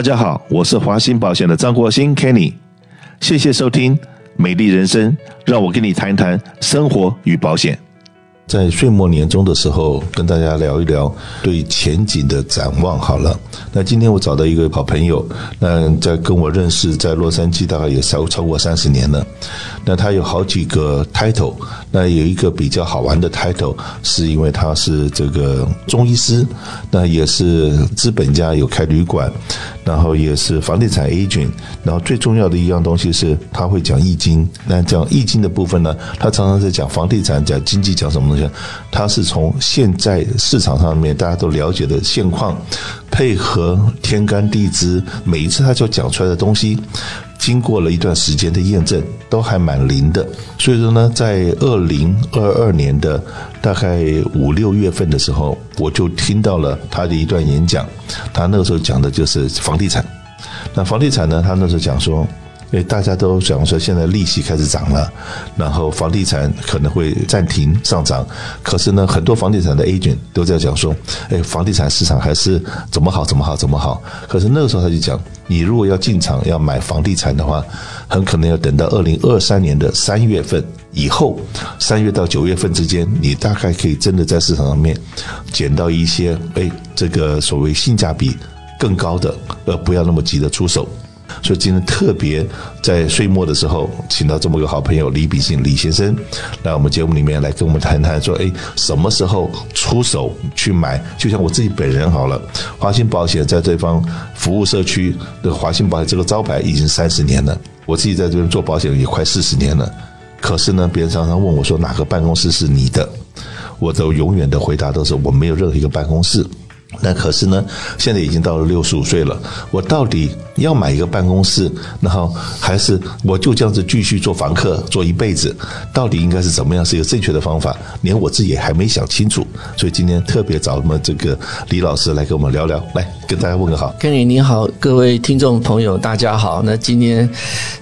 大家好，我是华兴保险的张国兴 Kenny，谢谢收听《美丽人生》，让我跟你谈一谈生活与保险。在岁末年终的时候，跟大家聊一聊对前景的展望。好了，那今天我找到一个好朋友，那在跟我认识，在洛杉矶大概也超超过三十年了。那他有好几个 title，那有一个比较好玩的 title，是因为他是这个中医师，那也是资本家，有开旅馆，然后也是房地产 agent，然后最重要的一样东西是他会讲易经。那讲易经的部分呢，他常常在讲房地产、讲经济、讲什么东西。他是从现在市场上面大家都了解的现况，配合天干地支，每一次他就讲出来的东西，经过了一段时间的验证，都还蛮灵的。所以说呢，在二零二二年的大概五六月份的时候，我就听到了他的一段演讲。他那个时候讲的就是房地产。那房地产呢，他那时候讲说。因为大家都讲说，现在利息开始涨了，然后房地产可能会暂停上涨。可是呢，很多房地产的 agent 都在讲说，哎，房地产市场还是怎么好怎么好怎么好。可是那个时候他就讲，你如果要进场要买房地产的话，很可能要等到二零二三年的三月份以后，三月到九月份之间，你大概可以真的在市场上面捡到一些，哎，这个所谓性价比更高的，而不要那么急的出手。所以今天特别在岁末的时候，请到这么个好朋友李炳信李先生来我们节目里面来跟我们谈谈，说哎，什么时候出手去买？就像我自己本人好了，华兴保险在这方服务社区的华兴保险这个招牌已经三十年了，我自己在这边做保险也快四十年了。可是呢，别人常常问我说哪个办公室是你的，我都永远的回答都是我没有任何一个办公室。那可是呢，现在已经到了六十五岁了，我到底要买一个办公室，然后还是我就这样子继续做房客做一辈子？到底应该是怎么样是一个正确的方法？连我自己也还没想清楚，所以今天特别找我们这个李老师来跟我们聊聊，来跟大家问个好。Keny 你好，各位听众朋友大家好。那今天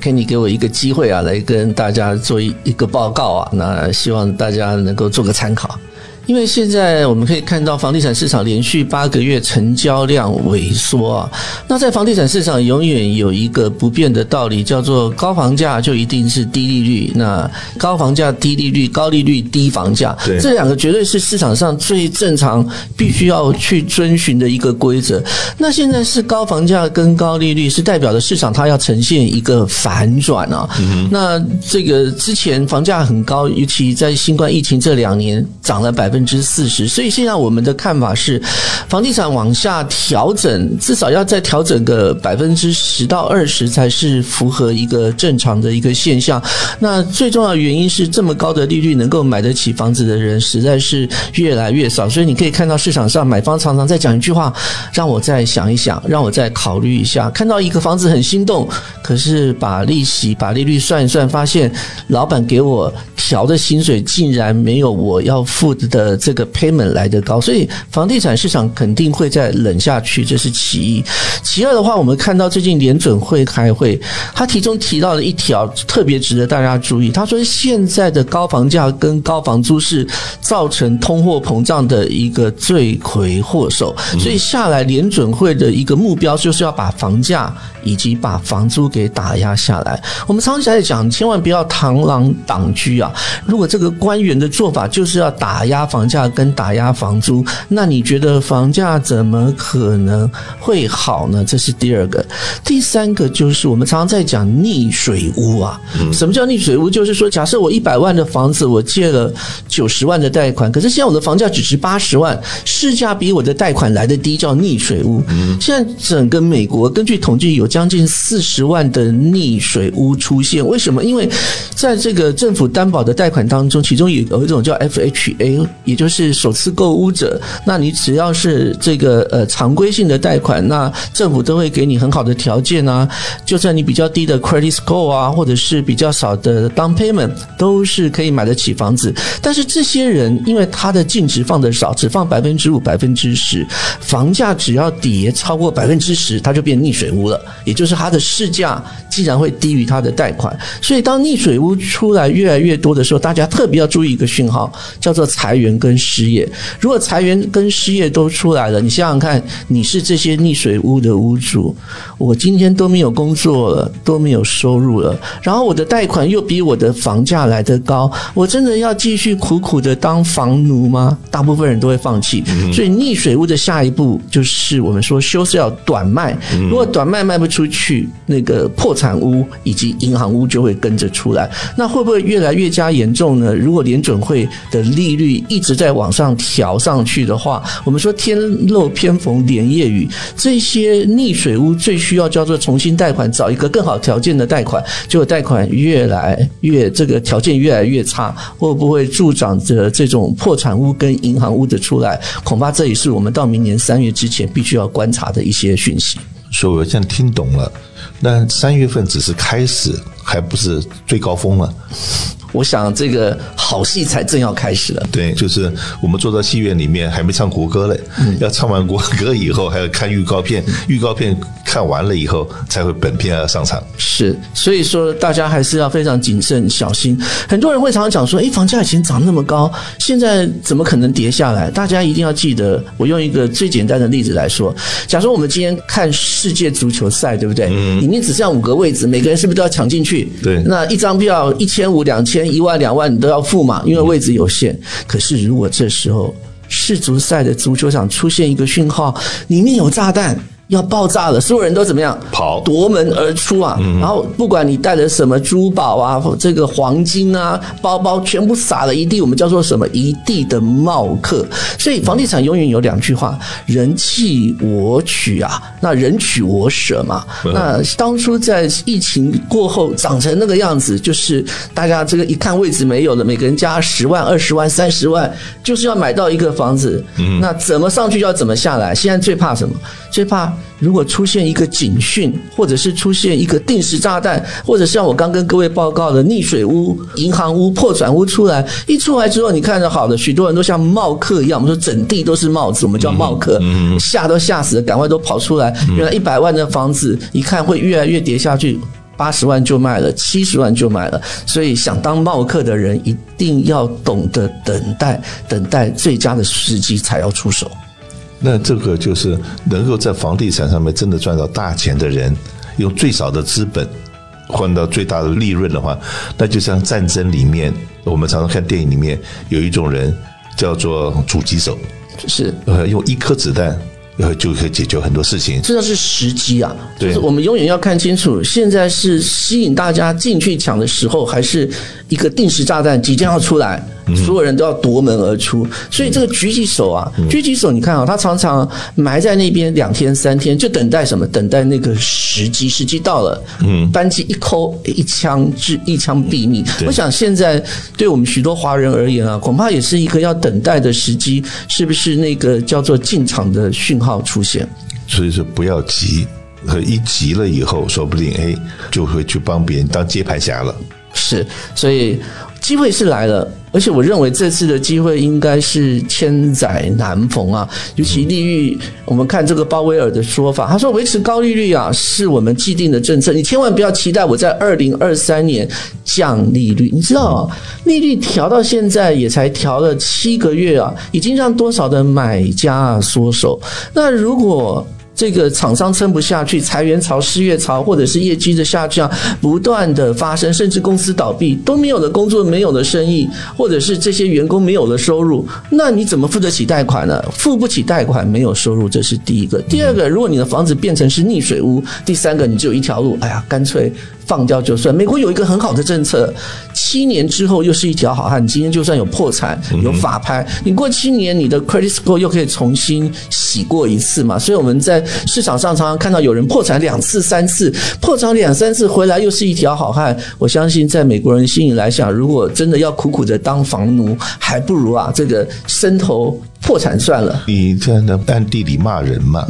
Kenny 给我一个机会啊，来跟大家做一一个报告啊，那希望大家能够做个参考。因为现在我们可以看到房地产市场连续八个月成交量萎缩啊，那在房地产市场永远有一个不变的道理，叫做高房价就一定是低利率。那高房价低利率，高利率低房价，这两个绝对是市场上最正常、必须要去遵循的一个规则。那现在是高房价跟高利率，是代表着市场它要呈现一个反转啊。那这个之前房价很高，尤其在新冠疫情这两年涨了百分。之四十，所以现在我们的看法是，房地产往下调整，至少要再调整个百分之十到二十，才是符合一个正常的一个现象。那最重要的原因是，这么高的利率能够买得起房子的人实在是越来越少。所以你可以看到市场上买方常常在讲一句话：“让我再想一想，让我再考虑一下。”看到一个房子很心动，可是把利息、把利率算一算，发现老板给我调的薪水竟然没有我要付的。这个 payment 来得高，所以房地产市场肯定会再冷下去，这是其一。其二的话，我们看到最近联准会开会，他其中提到了一条特别值得大家注意。他说，现在的高房价跟高房租是造成通货膨胀的一个罪魁祸首，所以下来联准会的一个目标就是要把房价以及把房租给打压下来。我们常常在讲，千万不要螳螂挡车啊！如果这个官员的做法就是要打压房，价跟打压房租，那你觉得房价怎么可能会好呢？这是第二个，第三个就是我们常常在讲逆水屋啊。什么叫逆水屋？就是说，假设我一百万的房子，我借了九十万的贷款，可是现在我的房价只值八十万，市价比我的贷款来的低，叫逆水屋。现在整个美国根据统计，有将近四十万的逆水屋出现。为什么？因为在这个政府担保的贷款当中，其中有有一种叫 FHA。也就是首次购屋者，那你只要是这个呃常规性的贷款，那政府都会给你很好的条件啊。就算你比较低的 credit score 啊，或者是比较少的 down payment，都是可以买得起房子。但是这些人因为他的净值放的少，只放百分之五、百分之十，房价只要跌超过百分之十，他就变逆水屋了。也就是他的市价竟然会低于他的贷款。所以当逆水屋出来越来越多的时候，大家特别要注意一个讯号，叫做裁员。员跟失业。如果裁员跟失业都出来了，你想想看，你是这些溺水屋的屋主，我今天都没有工作了，都没有收入了，然后我的贷款又比我的房价来得高，我真的要继续苦苦的当房奴吗？大部分人都会放弃。所以溺水屋的下一步就是我们说修是要短卖，如果短卖卖不出去，那个破产屋以及银行屋就会跟着出来。那会不会越来越加严重呢？如果联准会的利率一一直在往上调上去的话，我们说天漏偏逢连夜雨，这些溺水屋最需要叫做重新贷款，找一个更好条件的贷款，结果贷款越来越这个条件越来越差，会不会助长着这种破产屋跟银行屋的出来？恐怕这也是我们到明年三月之前必须要观察的一些讯息。所以我现在听懂了，那三月份只是开始，还不是最高峰了。我想这个好戏才正要开始了。对，就是我们坐在戏院里面还没唱国歌嘞，要唱完国歌以后还要看预告片，预告片看完了以后才会本片要上场。是，所以说大家还是要非常谨慎小心。很多人会常常讲说：“哎，房价以前涨那么高，现在怎么可能跌下来？”大家一定要记得，我用一个最简单的例子来说：，假如我们今天看世界足球赛，对不对？嗯里面只剩下五个位置，每个人是不是都要抢进去？对，那一张票一千五、两千。一万两万你都要付嘛，因为位置有限。可是如果这时候世足赛的足球场出现一个讯号，里面有炸弹。要爆炸了，所有人都怎么样？跑，夺门而出啊！然后不管你带的什么珠宝啊，这个黄金啊，包包全部撒了一地，我们叫做什么？一地的冒客。所以房地产永远有两句话：人弃我取啊，那人取我舍嘛。那当初在疫情过后长成那个样子，就是大家这个一看位置没有了，每个人加十万、二十万、三十万，就是要买到一个房子。那怎么上去就要怎么下来。现在最怕什么？最怕。如果出现一个警讯，或者是出现一个定时炸弹，或者像我刚跟各位报告的溺水屋、银行屋、破产屋出来，一出来之后，你看着好的，许多人都像帽客一样，我们说整地都是帽子，我们叫帽客，吓都吓死了，赶快都跑出来。原来一百万的房子，一看会越来越跌下去，八十万就卖了，七十万就卖了。所以想当冒客的人，一定要懂得等待，等待最佳的时机才要出手。那这个就是能够在房地产上面真的赚到大钱的人，用最少的资本换到最大的利润的话，那就像战争里面，我们常常看电影里面有一种人叫做狙击手，是呃用一颗子弹。呃，就可以解决很多事情。这是时机啊，就是我们永远要看清楚，现在是吸引大家进去抢的时候，还是一个定时炸弹即将要出来，所有人都要夺门而出。所以这个狙击手啊，狙击手，你看啊，他常常埋在那边两天三天，就等待什么？等待那个时机，时机到了，嗯，扳机一扣，一枪致一枪毙命。我想现在对我们许多华人而言啊，恐怕也是一个要等待的时机，是不是那个叫做进场的讯号？出现，所以说不要急，一急了以后，说不定哎，就会去帮别人当接盘侠了。是，所以机会是来了，而且我认为这次的机会应该是千载难逢啊。尤其利率，我们看这个鲍威尔的说法，他说维持高利率啊，是我们既定的政策，你千万不要期待我在二零二三年降利率。你知道，利率调到现在也才调了七个月啊，已经让多少的买家啊缩手。那如果这个厂商撑不下去，裁员潮、失业潮，或者是业绩的下降不断的发生，甚至公司倒闭都没有了工作，没有了生意，或者是这些员工没有了收入，那你怎么付得起贷款呢？付不起贷款，没有收入，这是第一个。第二个，如果你的房子变成是溺水屋，第三个，你只有一条路，哎呀，干脆。放掉就算。美国有一个很好的政策，七年之后又是一条好汉。今天就算有破产、有法拍，你过七年，你的 credit score 又可以重新洗过一次嘛？所以我们在市场上常常看到有人破产两次、三次，破产两三次回来又是一条好汉。我相信在美国人心里来想，如果真的要苦苦的当房奴，还不如啊这个伸头破产算了。你在那暗地里骂人嘛？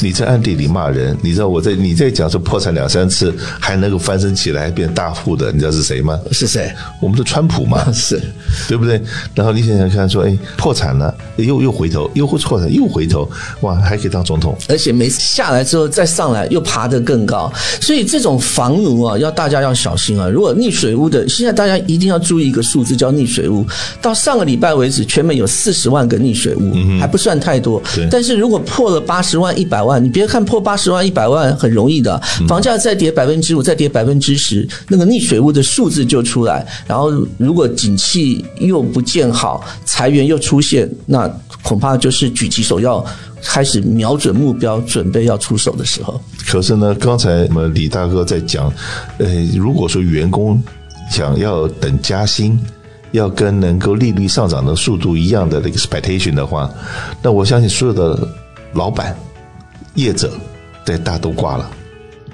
你在暗地里骂人，你知道我在你在讲说破产两三次还能够翻身起来变大富的，你知道是谁吗？是谁？我们的川普嘛，是对不对？然后你想想看，说哎破产了，又又回头，又会破产又回头，哇，还可以当总统，而且每次下来之后再上来又爬得更高，所以这种房奴啊，要大家要小心啊。如果溺水屋的，现在大家一定要注意一个数字，叫溺水屋。到上个礼拜为止，全美有四十万个溺水屋，还不算太多。但是如果破了八十万、一百万，你别看破八十万、一百万很容易的，房价再跌百分之五，再跌百分之十，那个逆水屋的数字就出来。然后如果景气又不见好，裁员又出现，那恐怕就是举起手要开始瞄准目标，准备要出手的时候。可是呢，刚才我们李大哥在讲，呃，如果说员工想要等加薪，要跟能够利率上涨的速度一样的那个 expectation 的话，那我相信所有的老板、业者，对，大家都挂了。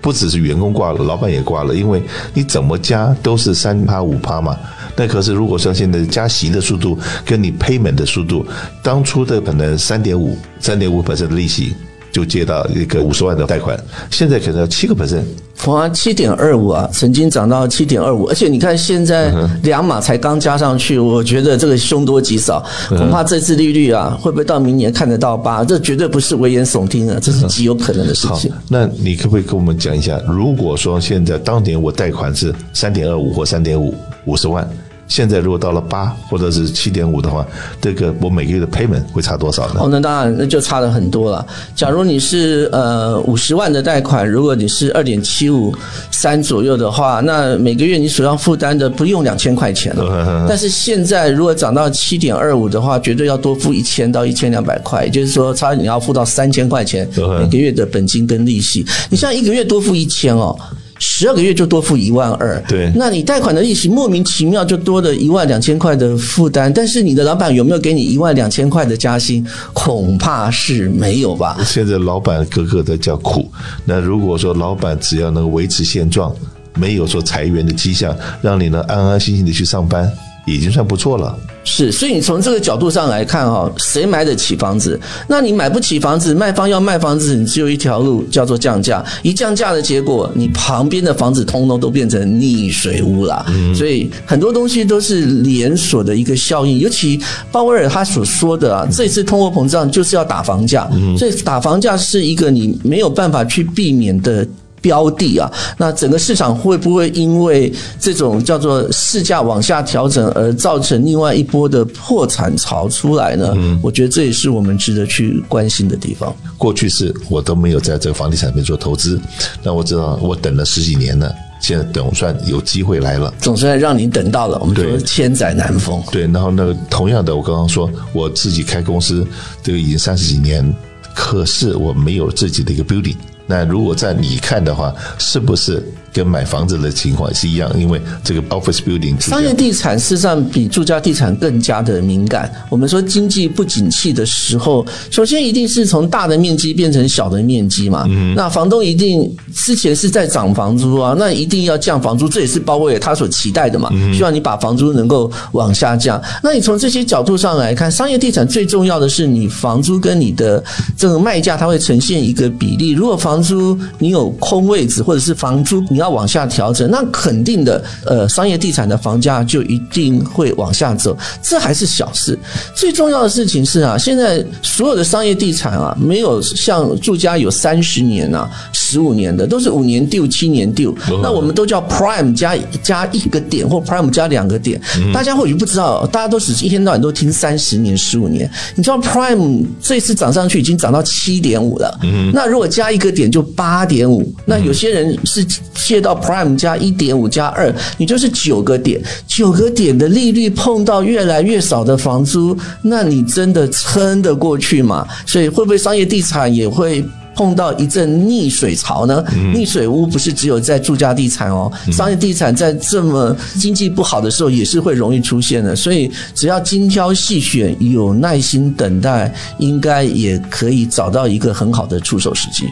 不只是员工挂了，老板也挂了，因为你怎么加都是三趴五趴嘛。那可是如果说现在加息的速度跟你 payment 的速度，当初的可能三点五、三点五本身的利息。就借到一个五十万的贷款，现在可能要七个 percent，哇，七点二五啊，曾经涨到七点二五，而且你看现在两码才刚加上去，我觉得这个凶多吉少，恐怕这次利率啊，会不会到明年看得到八？这绝对不是危言耸听啊，这是极有可能的事情。那你可不可以跟我们讲一下，如果说现在当年我贷款是三点二五或三点五五十万？现在如果到了八或者是七点五的话，这个我每个月的 payment 会差多少呢？哦，那当然那就差了很多了。假如你是呃五十万的贷款，如果你是二点七五三左右的话，那每个月你所要负担的不用两千块钱了。但是现在如果涨到七点二五的话，绝对要多付一千到一千两百块，也就是说，差你要付到三千块钱每个月的本金跟利息。你像一个月多付一千哦。十二个月就多付一万二，对，那你贷款的利息莫名其妙就多了一万两千块的负担，但是你的老板有没有给你一万两千块的加薪？恐怕是没有吧。现在老板个个都叫苦，那如果说老板只要能维持现状，没有说裁员的迹象，让你能安安心心的去上班。已经算不错了，是，所以你从这个角度上来看哈，谁买得起房子？那你买不起房子，卖方要卖房子，你只有一条路，叫做降价。一降价的结果，你旁边的房子通通都变成溺水屋了。所以很多东西都是连锁的一个效应。尤其鲍威尔他所说的啊，这次通货膨胀就是要打房价，所以打房价是一个你没有办法去避免的。标的啊，那整个市场会不会因为这种叫做市价往下调整而造成另外一波的破产潮出来呢？嗯，我觉得这也是我们值得去关心的地方。过去是我都没有在这个房地产里面做投资，那我知道我等了十几年了，现在总算有机会来了，总算让你等到了。我们说千载难逢。对，然后那个同样的，我刚刚说我自己开公司，这个已经三十几年，可是我没有自己的一个 building。那如果在你看的话，是不是？跟买房子的情况是一样，因为这个 office building 商业地产事实上比住家地产更加的敏感。我们说经济不景气的时候，首先一定是从大的面积变成小的面积嘛。嗯那房东一定之前是在涨房租啊，那一定要降房租，这也是包括他所期待的嘛。希望你把房租能够往下降。那你从这些角度上来看，商业地产最重要的是你房租跟你的这个卖价，它会呈现一个比例。如果房租你有空位置，或者是房租你。要往下调整，那肯定的，呃，商业地产的房价就一定会往下走，这还是小事。最重要的事情是啊，现在所有的商业地产啊，没有像住家有三十年啊、十五年的，都是五年丢、七年丢。那我们都叫 Prime 加加一个点，或 Prime 加两个点。大家或许不知道，大家都只是一天到晚都听三十年、十五年。你知道 Prime 这次涨上去已经涨到七点五了，那如果加一个点就八点五。那有些人是。借到 Prime 加一点五加二，你就是九个点，九个点的利率碰到越来越少的房租，那你真的撑得过去吗？所以会不会商业地产也会碰到一阵逆水潮呢？逆水屋不是只有在住家地产哦，商业地产在这么经济不好的时候也是会容易出现的。所以只要精挑细选，有耐心等待，应该也可以找到一个很好的出手时机。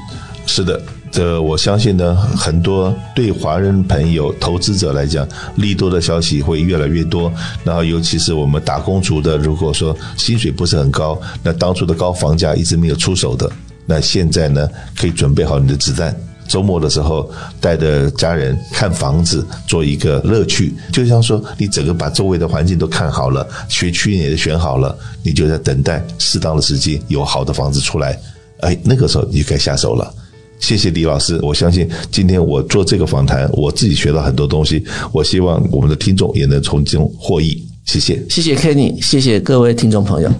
是的。这我相信呢，很多对华人朋友、投资者来讲，利多的消息会越来越多。然后，尤其是我们打工族的，如果说薪水不是很高，那当初的高房价一直没有出手的。那现在呢，可以准备好你的子弹。周末的时候，带着家人看房子，做一个乐趣。就像说，你整个把周围的环境都看好了，学区也选好了，你就在等待适当的时机，有好的房子出来。哎，那个时候你就该下手了。谢谢李老师，我相信今天我做这个访谈，我自己学到很多东西。我希望我们的听众也能从中获益。谢谢，谢谢 Kenny，谢谢各位听众朋友。